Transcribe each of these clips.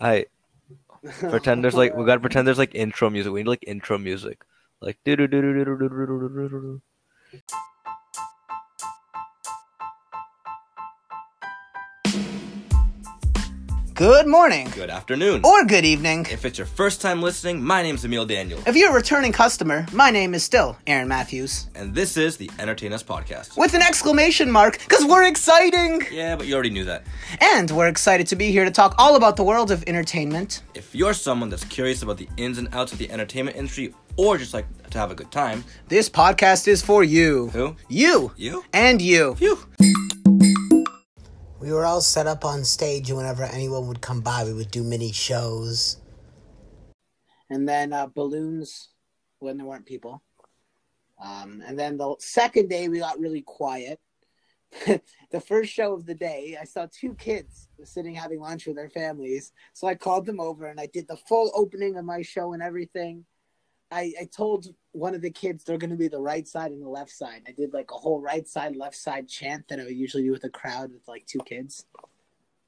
I pretend there's like we gotta pretend there's like intro music. We need like intro music, like do do do do do do do do do Good morning. Good afternoon. Or good evening. If it's your first time listening, my name's Emil Daniel, If you're a returning customer, my name is still Aaron Matthews. and this is the Entertain Us podcast. With an exclamation mark, because we're exciting! Yeah, but you already knew that. And we're excited to be here to talk all about the world of entertainment. If you're someone that's curious about the ins and outs of the entertainment industry, or just like to have a good time, This podcast is for you. who? You. You? And you. You. We were all set up on stage, and whenever anyone would come by, we would do mini shows. And then uh, balloons when there weren't people. Um, and then the second day, we got really quiet. the first show of the day, I saw two kids sitting having lunch with their families. So I called them over and I did the full opening of my show and everything. I, I told one of the kids they're going to be the right side and the left side. I did like a whole right side, left side chant that I would usually do with a crowd with like two kids.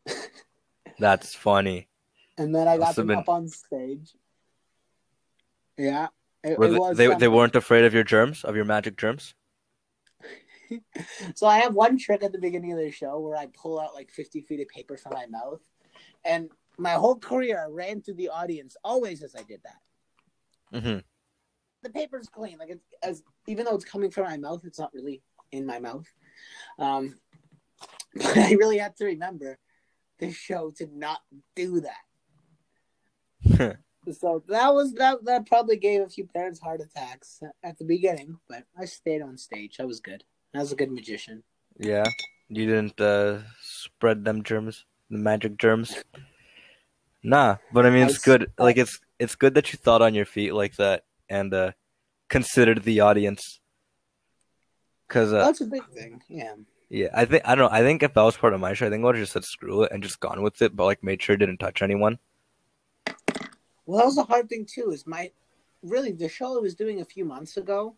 That's funny. And then I got Must them been- up on stage. Yeah. It, Were it they, was they, something. they weren't afraid of your germs, of your magic germs? So I have one trick at the beginning of the show where I pull out like 50 feet of paper from my mouth. And my whole career I ran through the audience always as I did that. Mm-hmm. The paper's clean. Like it's as even though it's coming from my mouth, it's not really in my mouth. Um but I really had to remember this show to not do that. So that was that that probably gave a few parents heart attacks at the beginning, but I stayed on stage. I was good. I was a good magician. yeah. You didn't uh, spread them germs, the magic germs. Nah, but I mean it's I good. Like it's it's good that you thought on your feet like that and uh, considered the audience. Cause uh, That's a big thing. Yeah. yeah, I think I don't know. I think if that was part of my show, I think I would have just said screw it and just gone with it, but like made sure it didn't touch anyone. Well, that was the hard thing too. Is my really the show I was doing a few months ago.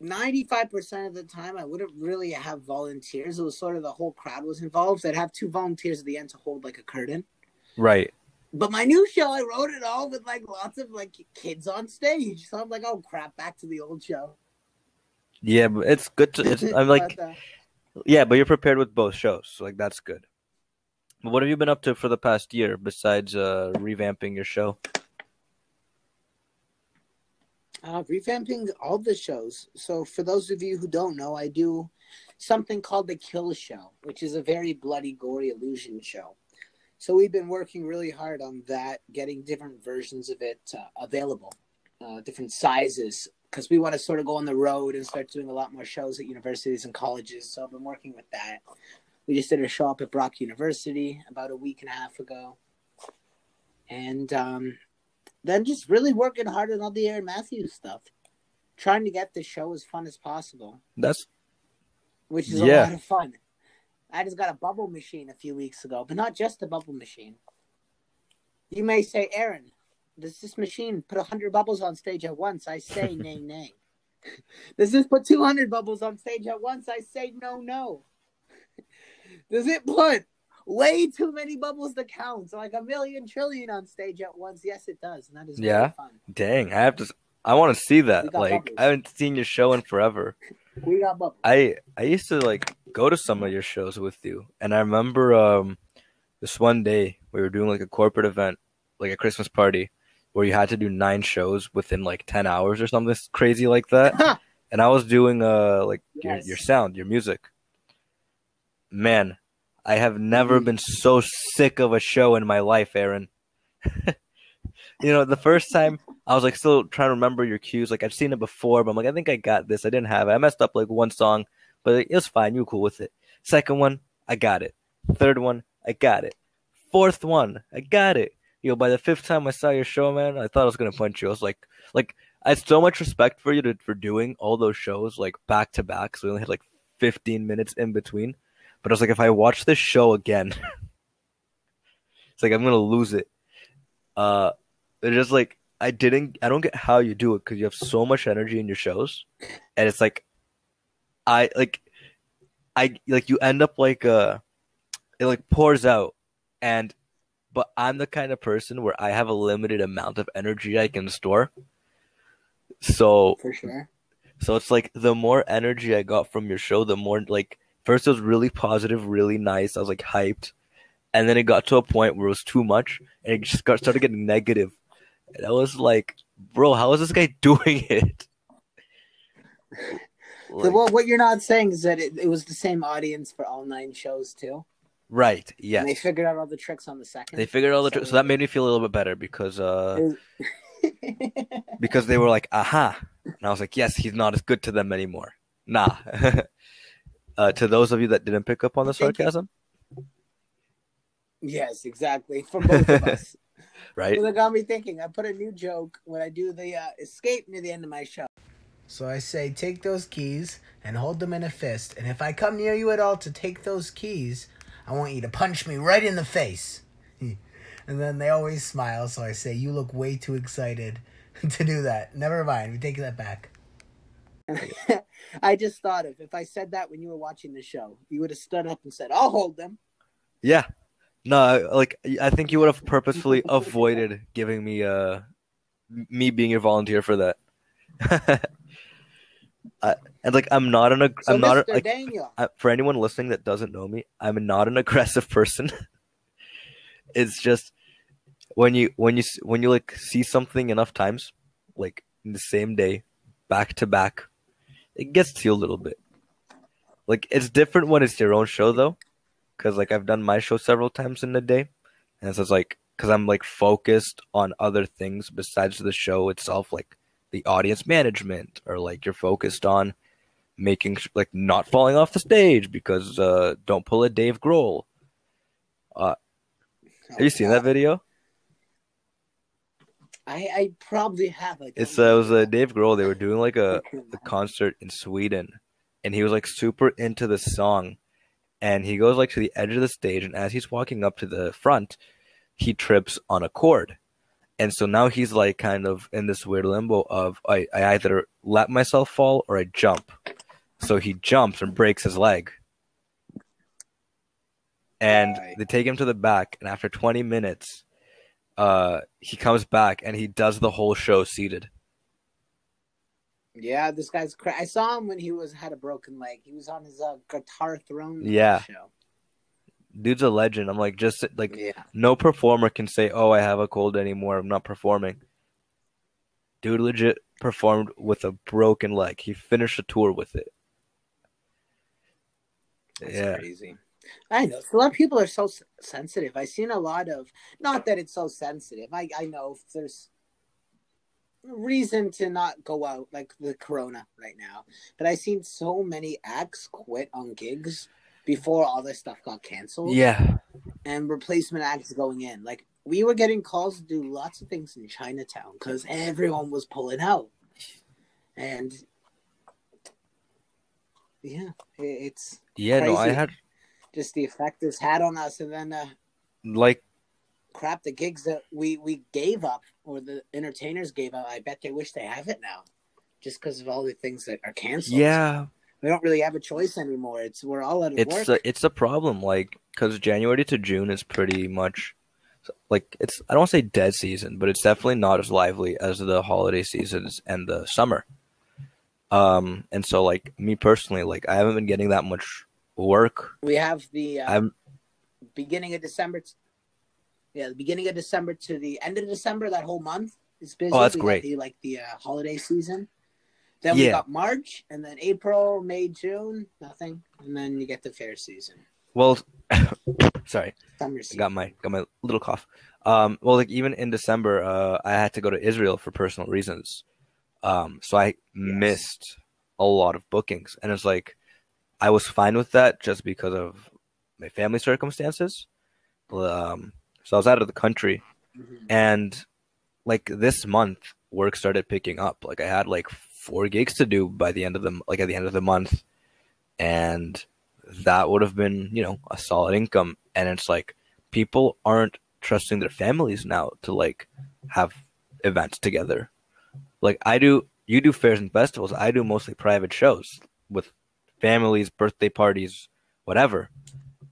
Ninety-five percent of the time, I wouldn't really have volunteers. It was sort of the whole crowd was involved. I'd have two volunteers at the end to hold like a curtain. Right. But my new show, I wrote it all with like lots of like kids on stage. So I'm like, oh crap, back to the old show. Yeah, but it's good to. It's, I'm like, But, uh, yeah, but you're prepared with both shows, so like that's good. But what have you been up to for the past year besides uh, revamping your show? uh, revamping all the shows. So, for those of you who don't know, I do something called the Kill Show, which is a very bloody, gory illusion show. So, we've been working really hard on that, getting different versions of it uh, available, uh, different sizes, because we want to sort of go on the road and start doing a lot more shows at universities and colleges. So, I've been working with that. We just did a show up at Brock University about a week and a half ago. And um, then just really working hard on all the Aaron Matthews stuff, trying to get the show as fun as possible, That's which is Yeah. a lot of fun. I just got a bubble machine a few weeks ago, but not just a bubble machine. You may say, Aaron, does this machine put 100 bubbles on stage at once? I say, nay, nay. Does this put 200 bubbles on stage at once? I say, no, no. Does it put way too many bubbles to count? So like a million trillion on stage at once? Yes, it does. And that is Yeah. fun. dang. I have to. I want to see that. Like bubbles. I haven't seen your show in forever. We got bubbles. I I used to like go to some of your shows with you, and I remember um this one day we were doing like a corporate event, like a Christmas party, where you had to do nine shows within like ten hours or something crazy like that. and I was doing uh like your Yes. your sound, your music. Man, I have never Mhm. been so sick of a show in my life, Aaron. you know, the first time I was like still trying to remember your cues. Like I've seen it before, but I'm like, I think I got this. I didn't have it. I messed up like one song, but it was fine. You were cool with it. Second one, I got it. Third one, I got it. Fourth one, I got it. Yo, by the fifth time I saw your show, man, I thought I was gonna punch you. I was like, like I had so much respect for you to, for doing all those shows like back to back. So we only had like 15 minutes in between. But I was like, if I watch this show again, it's like I'm gonna lose it. Uh, they're just like I didn't. I don't get how you do it because you have so much energy in your shows, and it's like, I like, I like you end up like uh, it like pours out, and but I'm the kind of person where I have a limited amount of energy I can store. So For sure. so it's like the more energy I got from your show, the more like first it was really positive, really nice. I was like hyped, and then it got to a point where it was too much, and it just got started getting negative. And I was like, bro, how is this guy doing it? So Like, what, what you're not saying is that it, it was the same audience for all nine shows too. right? And Yes. they figured out all the tricks on the second. They figured all the So- tr- so that made me feel a little bit better because uh because they were like aha and I was like yes he's not as good to them anymore nah uh, to those of you that didn't pick up on the sarcasm yes, exactly. For both of us. Right So that got me thinking. I put a new joke when I do the uh, escape near the end of my show. So I say, take those keys and hold them in a fist. And if I come near you at all to take those keys, I want you to punch me right in the face. and then they always smile. So I say, you look way too excited to do that. Never mind. We take that back. I just thought of if I said that when you were watching the show, you would have stood up and said, "I'll hold them." yeah no like I think you would have purposefully avoided giving me uh me being a volunteer for that I, and like I'm not an ag- So, I'm not Mr. a, like Daniel, I, for anyone listening that doesn't know me, I'm not an aggressive person. it's just when you when you when you like see something enough times, like in the same day, back to back, it gets to you a little bit. Like it's different when it's your own show though, because like I've done my show several times in a day, and so it's like because I'm like focused on other things besides the show itself, like the audience management, or like you're focused on making like not falling off the stage because uh don't pull a Dave Grohl. Have you seen that video? I, I probably have. I It's uh, it was uh, Dave Grohl. They were doing like a, a concert in Sweden, and he was like super into the song, and he goes like to the edge of the stage, and as he's walking up to the front, he trips on a cord. And so now he's like kind of in this weird limbo of I, I either let myself fall or I jump, so he jumps and breaks his leg, and they take him to the back, and after twenty minutes, uh, he comes back and he does the whole show seated. Yeah, this guy's. Cra- I saw him when he was had a broken leg. He was on his uh, guitar throne. Yeah. Show. dude's a legend. I'm like, just like Yeah. no performer can say, "Oh, I have a cold anymore. I'm not performing." Dude, legit performed with a broken leg. He finished a tour with it. That's yeah, crazy. I know. A lot of people are so sensitive. I've seen a lot of, not that it's so sensitive. I, I know if there's reason to not go out like the corona right now, but I've seen so many acts quit on gigs before all this stuff got canceled yeah, and replacement acts going in. Like we were getting calls to do lots of things in Chinatown because everyone was pulling out, and yeah, it's yeah. No, I had just the effect this had on us, and then uh, like, crap, the gigs that we we gave up or the entertainers gave up. I bet they wish they have it now, just because of all the things that are canceled. yeah, we don't really have a choice anymore. It's we're all out of it's work. a, it's a problem. Like, because January to June is pretty much like it's. I don't want to say dead season, but it's definitely not as lively as the holiday seasons and the summer. Um, and so like me personally, like I haven't been getting that much work. we have the uh, I'm beginning of December. Yeah, the beginning of December to the end of December. That whole month is busy. Oh, that's We great. The, like the uh, holiday season. Then we got March, and then April, May, June, nothing, and then you get the fair season, well, sorry. summer I got my got my little cough. Um, well, like even in December, uh, I had to go to Israel for personal reasons. Um, so I missed a lot of bookings, and it's like I was fine with that just because of my family circumstances. Um, so I was out of the country, Mhm. and like this month, work started picking up. Like I had like four gigs to do by the end of the like at the end of the month, and that would have been you know a solid income. And it's like people aren't trusting their families now to like have events together. Like I do, you do fairs and festivals. I do mostly private shows with families, birthday parties, whatever.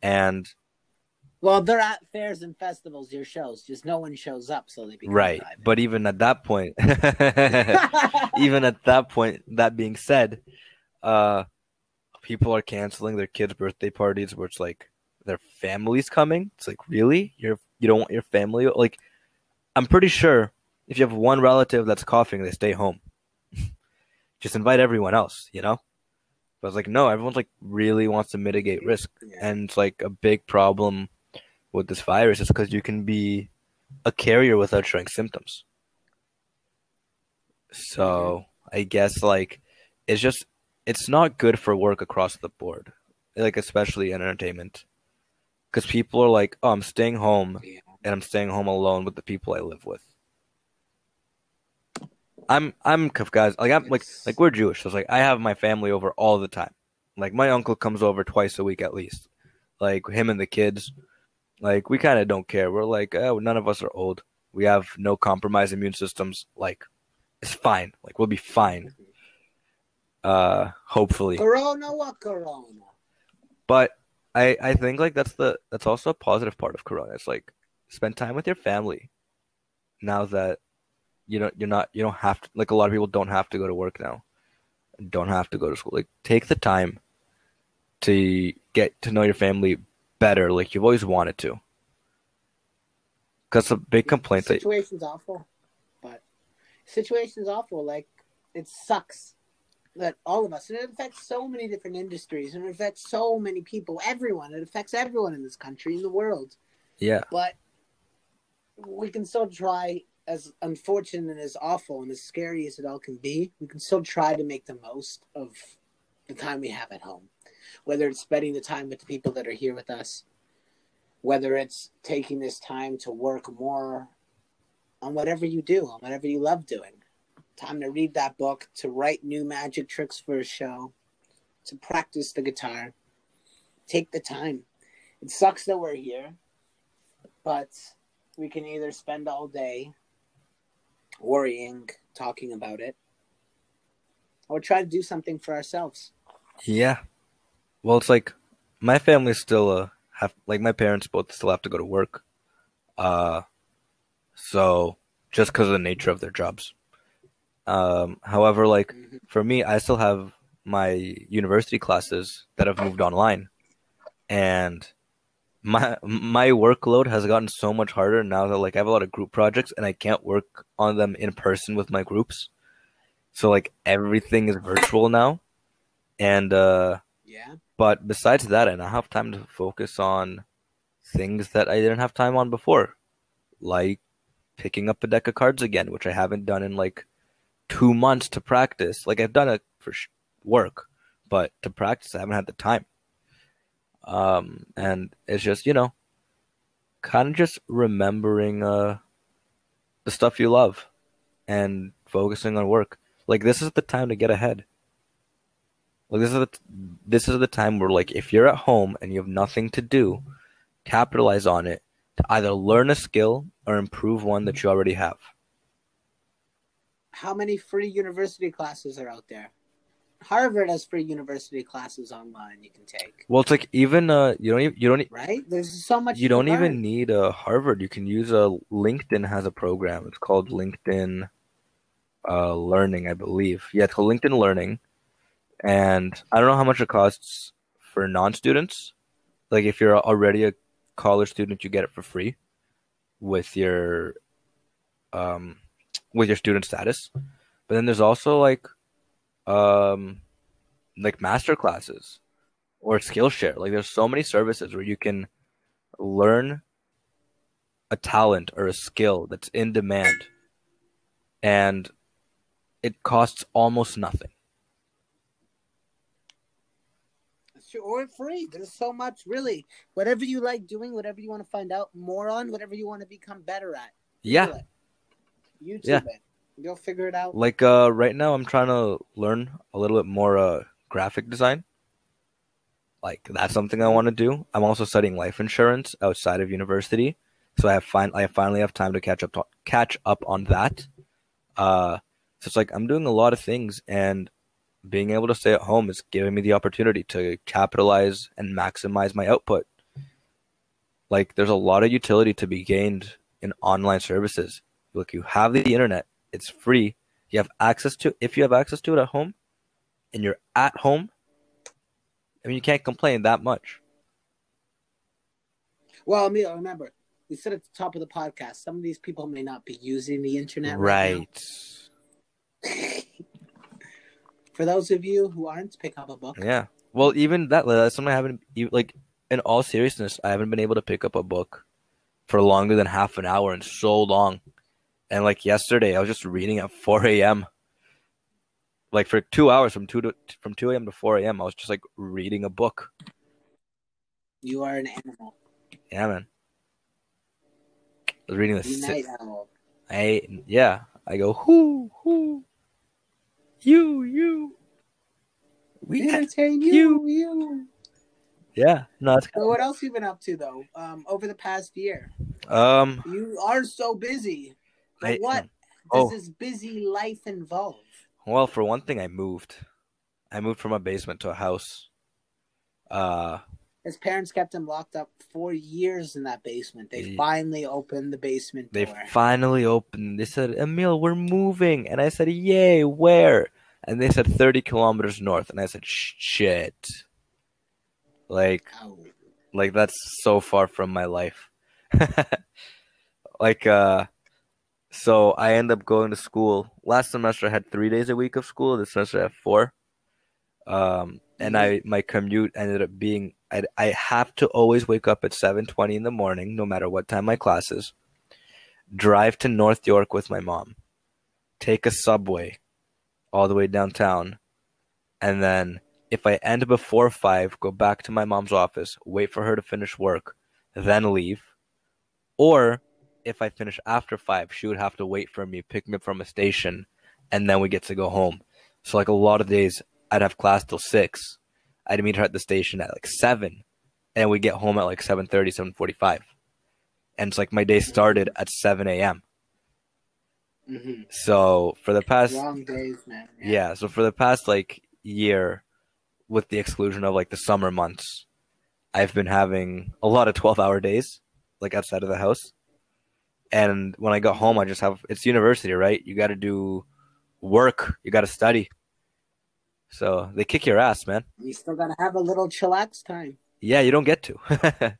And Well, they're at fairs and festivals, your shows. Just no one shows up, so they become right. private. But even at that point, even at that point, that being said, uh, people are canceling their kids' birthday parties where it's like their family's coming. It's like really, you're you don't want your family like. I'm pretty sure if you have one relative that's coughing, they stay home. Just invite everyone else, you know. But it's like no, everyone's like really wants to mitigate risk, Yeah. and it's like a big problem with this virus is because you can be a carrier without showing symptoms. So mm-hmm. I guess like it's just it's not good for work across the board, like especially in entertainment, because people are like, oh, I'm staying home and I'm staying home alone with the people I live with. I'm I'm guys like I'm like like we're Jewish, so it's like I have my family over all the time. Like my uncle comes over twice a week at least. Like him and the kids. Like we kind of don't care. We're like, oh, none of us are old. We have no compromised immune systems. Like it's fine. Like we'll be fine. Uh, hopefully. Corona, what Corona? But I I think like that's the that's also a positive part of Corona. It's like spend time with your family. Now that you don't you're not you don't have to like a lot of people don't have to go to work now. Don't have to go to school. Like take the time to get to know your family better like you've always wanted to. Cuz a big complaint that situation's awful, but situation's awful. Like it sucks that all of us, and it affects so many different industries, and it affects so many people, everyone. It affects everyone in this country, in the world. yeah. But we can still try, as unfortunate and as awful and as scary as it all can be, we can still try to make the most of the time we have at home. Whether it's spending the time with the people that are here with us, whether it's taking this time to work more on whatever you do, on whatever you love doing. Time to read that book, to write new magic tricks for a show, to practice the guitar. Take the time. It sucks that we're here, but we can either spend all day worrying, talking about it, or try to do something for ourselves. Yeah. Well, it's like my family still uh have like my parents both still have to go to work. Uh so just because of the nature of their jobs. Um however like Mhm. for me I still have my university classes that have moved online and my my workload has gotten so much harder now that like I have a lot of group projects and I can't work on them in person with my groups. So like everything is virtual now. And uh Yeah. But besides that, I now have time to focus on things that I didn't have time on before, like picking up a deck of cards again, which I haven't done in like two months to practice. Like I've done it for work, but to practice, I haven't had the time. Um, and it's just you know, kind of just remembering uh the stuff you love and focusing on work. Like this is the time to get ahead. Like this is the this is the time where like if you're at home and you have nothing to do, capitalize on it to either learn a skill or improve one that you already have. How many free university classes are out there? Harvard has free university classes online you can take, Well, it's like even uh you don't even, you don't right? There's so much you don't even need a Harvard. You can use a LinkedIn has a program. It's called LinkedIn uh Learning, I believe. Yeah, it's called LinkedIn Learning. And I don't know how much it costs for non-students. Like if you're already a college student, you get it for free with your um with your student status. But then there's also like um like master classes or Skillshare. Like there's so many services where you can learn a talent or a skill that's in demand and it costs almost nothing. Sure, or free. There's so much, really. Whatever you like doing, whatever you want to find out more on, whatever you want to become better at. Yeah. You do it. YouTube Yeah. it. You'll figure it out. Like uh right now I'm trying to learn a little bit more uh graphic design. Like that's something I want to do. I'm also studying life insurance outside of university. So I have fin- I finally have time to catch up to- catch up on that. Uh so it's like I'm doing a lot of things and being able to stay at home is giving me the opportunity to capitalize and maximize my output. like there's a lot of utility to be gained in online services. Look, you have the internet, it's free. You have access to if you have access to it at home and you're at home, I mean you can't complain that much. Well, Emil, remember, we said at the top of the podcast, some of these people may not be using the internet right. Right. For those of you who aren't, pick up a book. Yeah. Well, even that that's something I haven't like in all seriousness, I haven't been able to pick up a book for longer than half an hour in so long. And like yesterday, I was just reading at 4 a.m. Like for two hours from two to from 2 a.m. to 4 a.m. I was just like reading a book. You are an animal. Yeah, man. I was reading the night owl. I yeah. I go whoo whoo. You you. We Entertain you. you, you. yeah. No, it's So what else you been up to though? Um, over the past year, um. you are so busy. But I- what does oh. this busy life involve? Well, for one thing, I moved. I moved from a basement to a house. Uh, His parents kept him locked up for years in that basement. They Ye- finally opened the basement door. they door. finally opened. They said, "Emil, we're moving," and I said, "Yay! Where?" And they said 30 kilometers north, and I said, "Shit!" Like, Ow. like that's so far from my life. like, uh, so I end up going to school. Last semester I had three days a week of school. This semester I have four. Um, and I my commute ended up being I I have to always wake up at seven twenty in the morning, no matter what time my class is. Drive to North York with my mom, take a subway, all the way downtown, and then if I end before five, go back to my mom's office, wait for her to finish work, then leave. Or if I finish after five, she would have to wait for me, pick me up from a station, and then we get to go home. So like a lot of days, I'd have class till six. I'd meet her at the station at like seven, and we get home at like 7.30, 7.45. And it's like my day started at seven a.m. Mhm. So for the past Long days, man. yeah, so for the past like year, with the exclusion of like the summer months, I've been having a lot of 12 hour days, like outside of the house. And when I got home, I just have it's university, right? You got to do work, you got to study. So they kick your ass, man. You still gotta have a little chillax time. Yeah, you don't get to.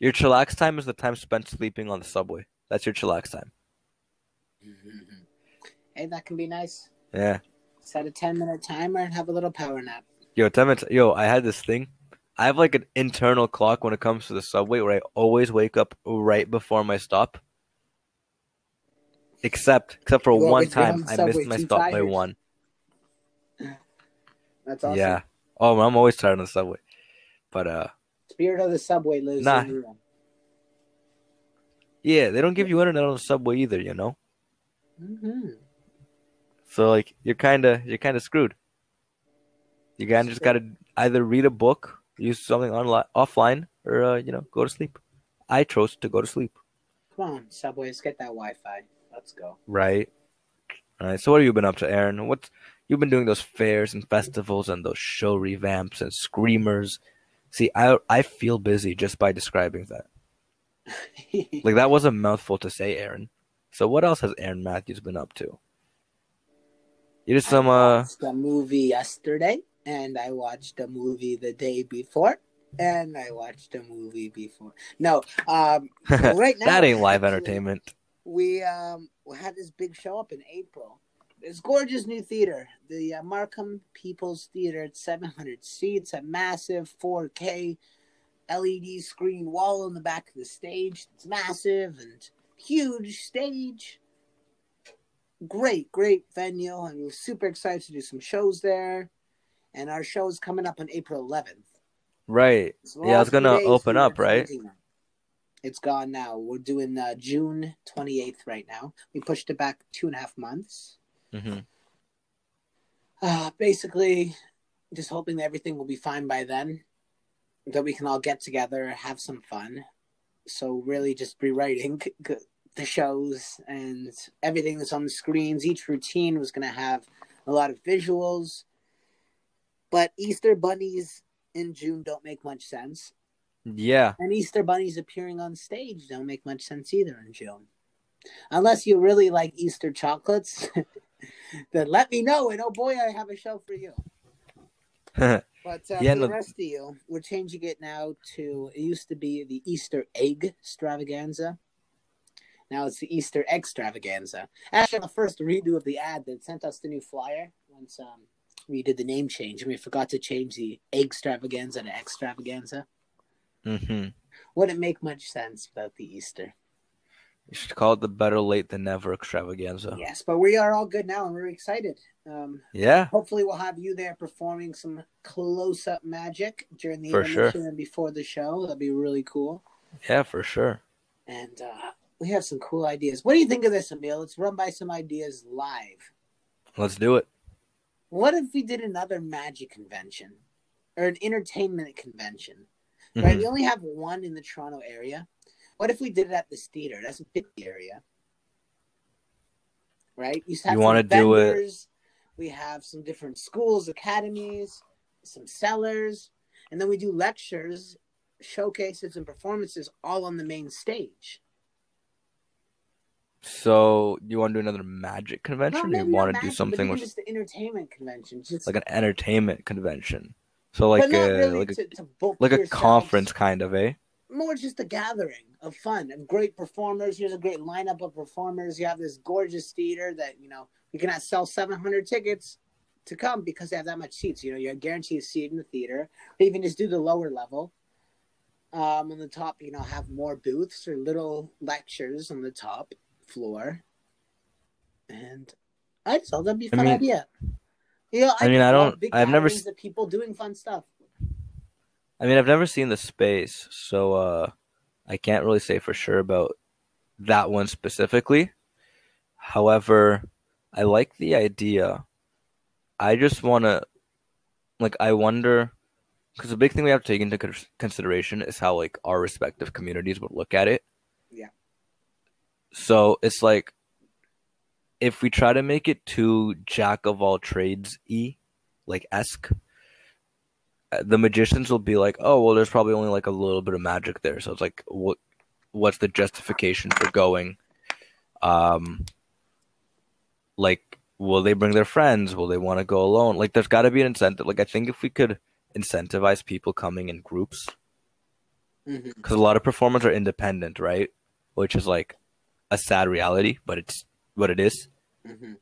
your chillax time is the time spent sleeping on the subway. That's your chillax time. Mhm. Hey, that can be nice. Yeah. Set a ten minute timer and have a little power nap. Yo, tell me, yo, I had this thing. I have like an internal clock when it comes to the subway where I always wake up right before my stop. Except, except for one always get on time, I missed my stop by one. That's awesome. Yeah. Oh, I'm always tired on the subway. But uh, Spirit of the subway lives Nah. yeah, they don't give you internet on the subway either, you know. hmm So like, you're kind of, you're kind of screwed. You kind of just gotta either read a book, use something online, offline, or uh, you know, go to sleep. I chose to go to sleep. Come on, subways, get that Wi-Fi. Let's go. Right. All right. So what have you been up to, Aaron? What you've been doing those fairs and festivals and those show revamps and screamers. See, I I feel busy just by describing that. Like that was a mouthful to say, Aaron. So what else has Aaron Matthews been up to? You did some I uh watched a movie yesterday, and I watched a movie the day before, and I watched a movie before. No, um, right now that ain't live entertainment. We um we had this big show up in April. This gorgeous new theater, the uh, Markham People's Theater. It's 700 seats, a massive 4K LED screen wall in the back of the stage. It's massive and huge stage. Great, great venue. and we're super excited to do some shows there. And our show is coming up on April 11th. Right. So Yeah, I was gonna open up, right? It's gone now. We're doing uh, June 28th right now. We pushed it back two and a half months. Hmm Uh, basically, just hoping that everything will be fine by then, that we can all get together, have some fun. So really, just rewriting the shows and everything that's on the screens. Each routine was going to have a lot of visuals, but Easter bunnies in June don't make much sense. Yeah. And Easter bunnies appearing on stage don't make much sense either in June. Unless you really like Easter chocolates, then let me know. And oh boy, I have a show for you. But uh, Yeah, the no- rest of you, we're changing it now to it used to be the Easter egg extravaganza. Now it's the Easter extravaganza. Actually, the first redo of the ad, that sent us the new flyer once um, we did the name change, and we forgot to change the egg extravaganza to extravaganza. hmm Wouldn't make much sense without the Easter. You should call it the better late than never extravaganza. Yes, but we are all good now, and we're excited. Um, Yeah. hopefully, we'll have you there performing some close-up magic during the For sure. and before the show. That'd be really cool. Yeah, for sure. and uh, we have some cool ideas. What do you think of this, Emil? Let's run by some ideas live. Let's do it. What if we did another magic convention or an entertainment convention? Mhm. Right, we only have one in the Toronto area. What if we did it at this theater? That's a big area, right? You, You wanna do it-? We have some different schools, academies, some sellers, and then we do lectures, showcases, and performances all on the main stage. So, you want to do another magic convention? maybe you want to do magic, but something with just an entertainment convention, just like an entertainment convention? So, like a really like a to, to like a conference kind of, eh? more just a gathering of fun and great performers. Here's a great lineup of performers. You have this gorgeous theater that you know you cannot sell 700 tickets to come because they have that much seats. You know, you're guaranteed a seat in the theater. But even just do the lower level. Um, on the top, you know, have more booths or little lectures on the top floor. And I just thought that'd be a I fun mean- idea. You know, I mean, I don't- I've never seen of people doing fun stuff. I mean, I've never seen the space, so uh, I can't really say for sure about that one specifically. However, I like the idea. I just want to, like, I wonder, because the big thing we have to take into consideration is how, like, our respective communities would look at it. Yeah. So it's like, if we try to make it too jack of all trades y, like esque, the magicians will be like, oh, well, there's probably only like a little bit of magic there. So it's like, what, what's the justification for going? Um, like, will they bring their friends? Will they want to go alone? Like, there's got to be an incentive. Like, I think if we could incentivize people coming in groups, because a lot of performers are independent, right? Which is like a sad reality, but it's what it is. hmm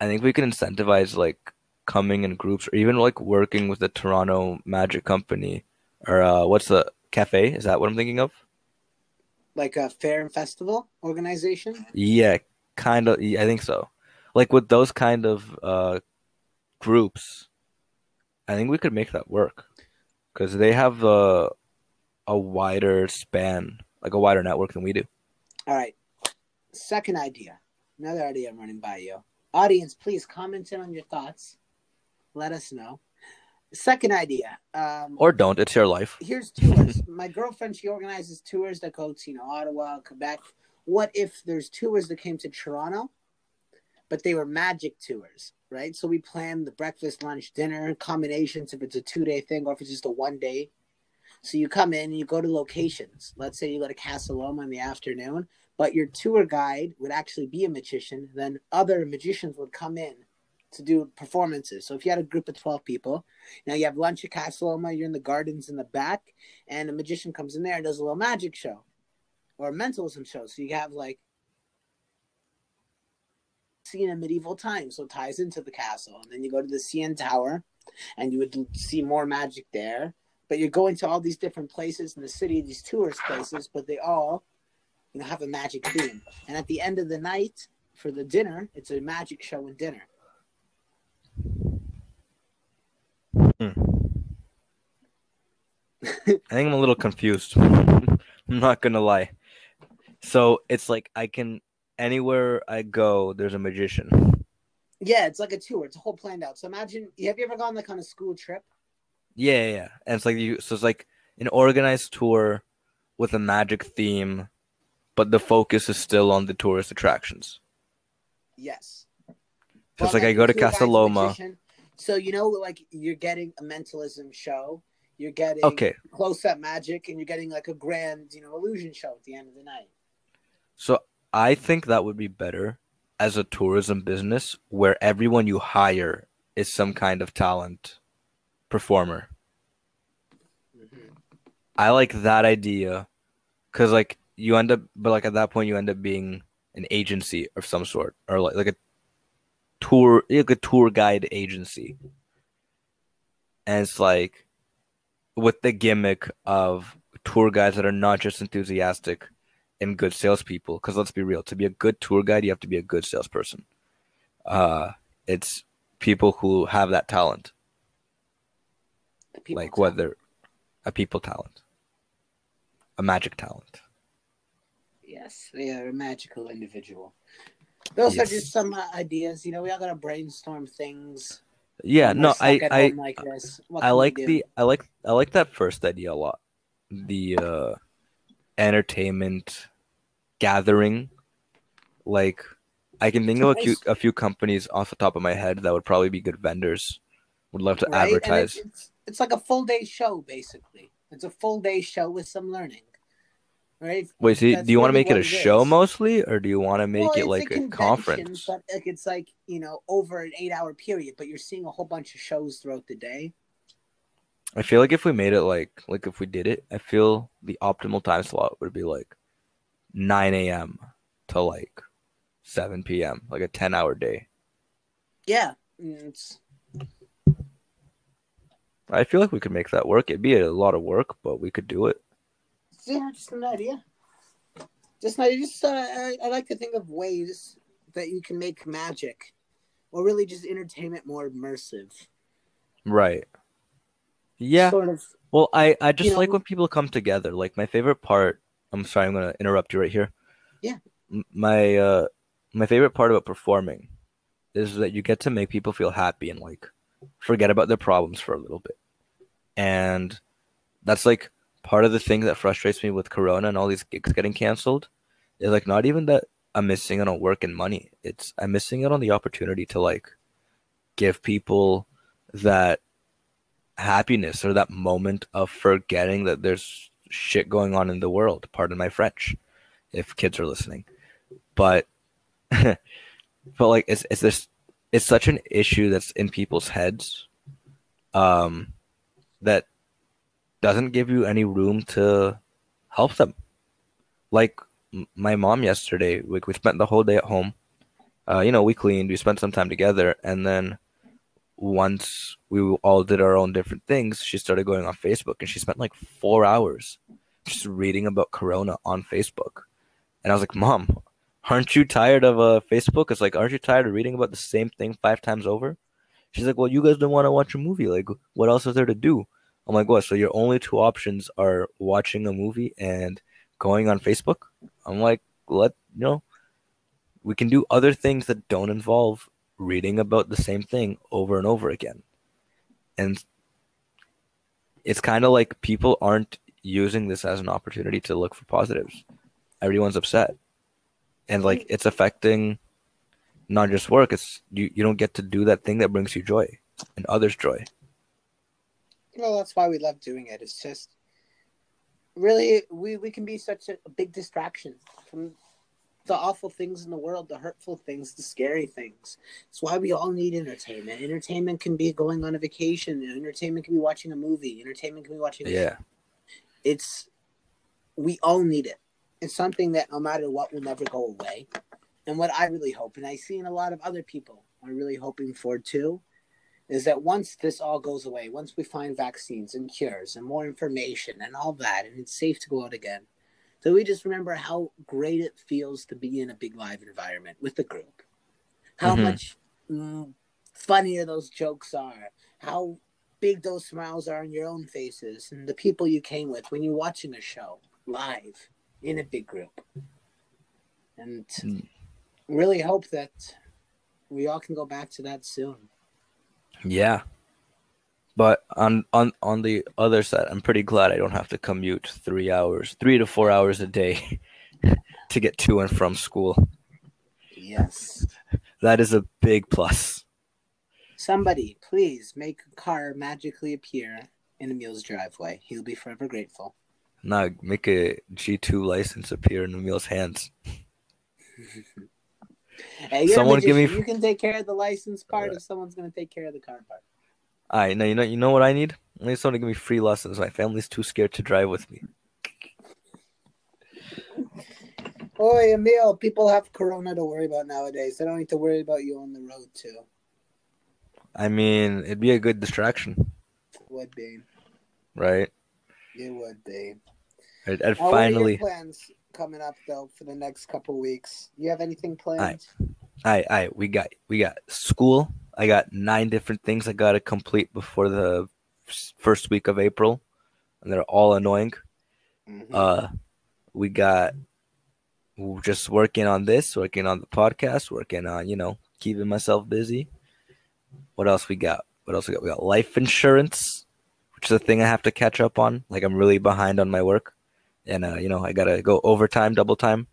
I think we can incentivize like coming in groups or even like working with the Toronto Magic Company or uh, what's the cafe? Is that what I'm thinking of? Like a fair and festival organization. Yeah, kind of. I think so. Like with those kind of uh, groups, I think we could make that work because they have a a wider span, like a wider network than we do. All right. Second idea. Another idea I'm running by you. Audience, please comment in on your thoughts. Let us know. Second idea. Um, Or don't. It's your life. here's tours. My girlfriend, she organizes tours that go to, you know, Ottawa, Quebec. What if there's tours that came to Toronto, but they were magic tours, right? So we plan the breakfast, lunch, dinner combinations if it's a two day thing or if it's just a one day. So you come in and you go to locations. Let's say you go to Casa Loma in the afternoon, but your tour guide would actually be a magician. Then other magicians would come in to do performances. So if you had a group of 12 people, now you have lunch at Casa Loma, you're in the gardens in the back, and a magician comes in there and does a little magic show or a mentalism show. So you have like seen in medieval times, so it ties into the castle. And then you go to the CN Tower and you would see more magic there. But you're going to all these different places in the city, these tourist places, but they all you know have a magic theme. And at the end of the night for the dinner, it's a magic show and dinner. Hmm. I think I'm a little confused. I'm not gonna lie. So it's like I can anywhere I go, there's a magician. Yeah, it's like a tour. It's a whole planned out. So imagine, have you ever gone like on a school trip? Yeah, yeah, yeah. And it's like you. So it's like an organized tour with a magic theme, but the focus is still on the tourist attractions. Yes. So Well, it's like I go to tour guide's a Casa Loma. magician. So you know, like you're getting a mentalism show. You're getting Okay, close up magic, and you're getting like a grand, you know, illusion show at the end of the night. so I think that would be better as a tourism business where everyone you hire is some kind of talent performer. Mhm. I like that idea because like you end up, but like at that point you end up being an agency of some sort or like like a tour like a tour guide agency, and it's like with the gimmick of tour guides that are not just enthusiastic and good salespeople. Because let's be real, to be a good tour guide, you have to be a good salesperson. Uh, it's people who have that talent, like talk. whether a people talent, a magic talent. Yes, they are a magical individual. Those Yes. are just some uh, ideas. You know, we all gotta brainstorm things. Yeah, no, I, I, like I like the I like I like that first idea a lot. The uh entertainment gathering. Like I can think of a few a few companies off the top of my head that would probably be good vendors. Would love to right? Advertise. it's, it's like a full day show, basically. It's a full day show with some learning, right? Wait, so that's do you want to make it a it show mostly or do you want to make Well, it like a, convention, conference? But like it's like you know over an eight-hour period, but you're seeing a whole bunch of shows throughout the day. I feel like if we made it like like if we did it, I feel the optimal time slot would be like 9 a.m. to like 7 p.m. like a 10 hour day. Yeah, it's I feel like we could make that work. It'd be a lot of work, but we could do it. Yeah, just an idea. Just I just uh, I, I like to think of ways that you can make magic, or really just entertainment more immersive. Right. Yeah. Sort of. Well, I I just like know- when people come together. Like my favorite part. I'm sorry, I'm gonna interrupt you right here. Yeah. My uh my favorite part about performing is that you get to make people feel happy and like forget about their problems for a little bit. And that's like part of the thing that frustrates me with Corona and all these gigs getting canceled. Is like not even that I'm missing out on work and money. It's I'm missing out on the opportunity to like give people that happiness or that moment of forgetting that there's shit going on in the world. Pardon my French, if kids are listening. But but like it's it's this it's such an issue that's in people's heads um that doesn't give you any room to help them. Like my mom yesterday, we, we spent the whole day at home. Uh, you know, we cleaned, we spent some time together, and then once we all did our own different things, she started going on Facebook and she spent like four hours just reading about Corona on Facebook. And I was like, Mom, aren't you tired of uh, Facebook? It's like, aren't you tired of reading about the same thing five times over? She's like, Well, you guys don't want to watch a movie. Like, what else is there to do? I'm like, What? So your only two options are watching a movie and going on Facebook? I'm like, Let, you know, we can do other things that don't involve reading about the same thing over and over again. And it's kind of like people aren't using this as an opportunity to look for positives. Everyone's upset. And like it's affecting not just work, it's you, you don't get to do that thing that brings you joy and others joy. Well, that's why we love doing it. It's just really we we can be such a, a big distraction from the awful things in the world, the hurtful things, the scary things. It's why we all need entertainment. Entertainment can be going on a vacation. Entertainment can be watching a movie. Entertainment can be watching. a Yeah. it's we all need it. It's something that no matter what will never go away. And what I really hope, and I see in a lot of other people are really hoping for too, is that once this all goes away, once we find vaccines and cures and more information and all that, and it's safe to go out again, that we just remember how great it feels to be in a big live environment with the group. How Mhm. much mm, funnier those jokes are. How big those smiles are on your own faces and the people you came with when you're watching a show live in a big group. And Mm. really hope that we all can go back to that soon. Yeah. But on on on the other side, I'm pretty glad I don't have to commute 3 hours, 3 to 4 hours a day to get to and from school. Yes. That is a big plus. Somebody, please make a car magically appear in Emil's driveway. He'll be forever grateful. Nah, make a G2 license appear in Emil's hands. Hey, Someone give me- You can take care of the license part if someone's going to take care of the car part. All right, now you know you know what I need? I need someone to give me free lessons. My family's too scared to drive with me. Oi, Emil, people have Corona to worry about nowadays. They don't need to worry about you on the road, too. I mean, it'd be a good distraction, Would be. right? It would be. I'd, I'd Now, what are your finally. plans coming up, though, for the next couple weeks? You have anything planned? I I we got we got school. I got nine different things I gotta complete before the first week of April, and they're all annoying. Mhm. Uh, we got we're just working on this, working on the podcast, working on you know keeping myself busy. What else we got? What else we got? We got life insurance, which is a thing I have to catch up on. Like I'm really behind on my work, and uh, you know I gotta go overtime, double time.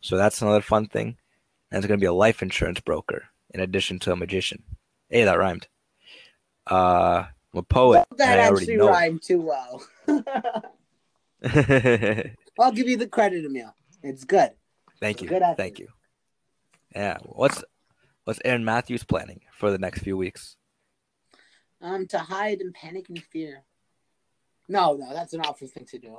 So that's another fun thing. And it's gonna be a life insurance broker in addition to a magician. Hey, that rhymed. Uh, I'm a poet. Well, that actually it. rhymed too well. I'll give you the credit, Emil. It's good. Thank you. Good. Thank you. Yeah. What's what's Aaron Matthews planning for the next few weeks? Um, to hide and panic and fear. No, no, that's an awful thing to do.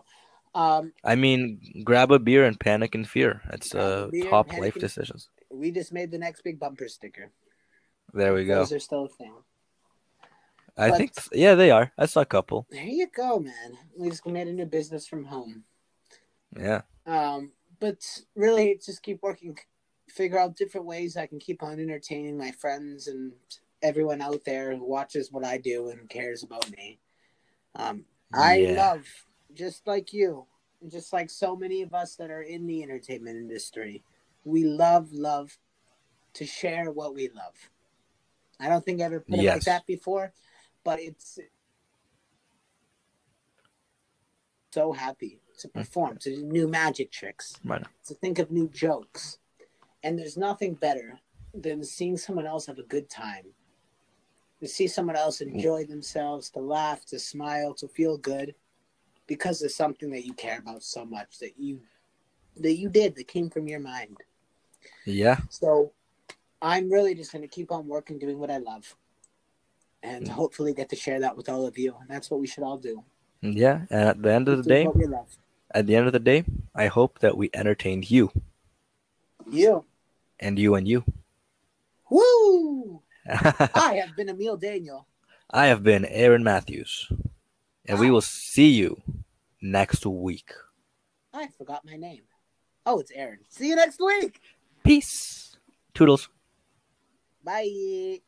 Um, I mean, grab a beer and panic and fear. That's uh top panic life decisions. we just made the next big bumper sticker. There we go. Those are still a thing. I but- think yeah, they are. I saw a couple. There you go, man. We just made a new business from home. Yeah. Um, but really, just keep working, figure out different ways I can keep on entertaining my friends and everyone out there who watches what I do and cares about me. Um, I Yeah. love, just like you, and just like so many of us that are in the entertainment industry, we love, love to share what we love. I don't think I ever put it like that before, but it's so happy to mm. perform, to do new magic tricks, Right. to think of new jokes. And there's nothing better than seeing someone else have a good time. To see someone else mm. enjoy themselves, to laugh, to smile, to feel good because of something that you care about so much that you that you did that came from your mind. Yeah. So I'm really just going to keep on working, doing what I love, and Mm. hopefully get to share that with all of you. And that's what we should all do. Yeah. And at the end of the day, what we love. at the end of the day, I hope that we entertained you You. and you and you. Woo! I have been Emil Daniel. I have been Aaron Matthews, and we will see you next week. I forgot my name. Oh, it's Aaron. See you next week. Peace. Toodles. Bye.